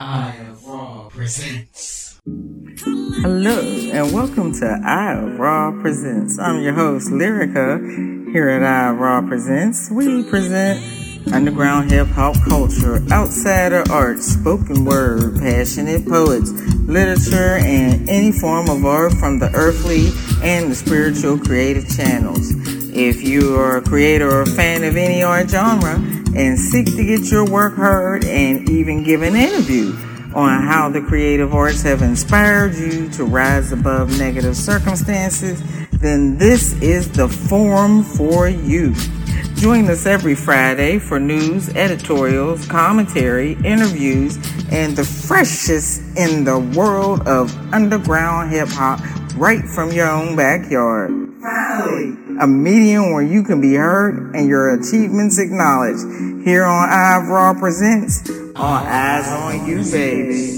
Eye of Raw presents. Hello, and welcome to of Raw Presents. I'm your host, Lyrica. Here at of Raw Presents, we present underground hip hop culture, outsider art, spoken word, passionate poets, literature, and any form of art from the earthly and the spiritual creative channels. If you are a creator or a fan of any art genre and seek to get your work heard and even give an interview on how the creative arts have inspired you to rise above negative circumstances, then this is the forum for you. Join us every Friday for news, editorials, commentary, interviews, and the freshest in the world of underground hip hop right from your own backyard. Finally, a medium where you can be heard and your achievements acknowledged. Here on Eye Raw Presents, on Eyes on You, baby.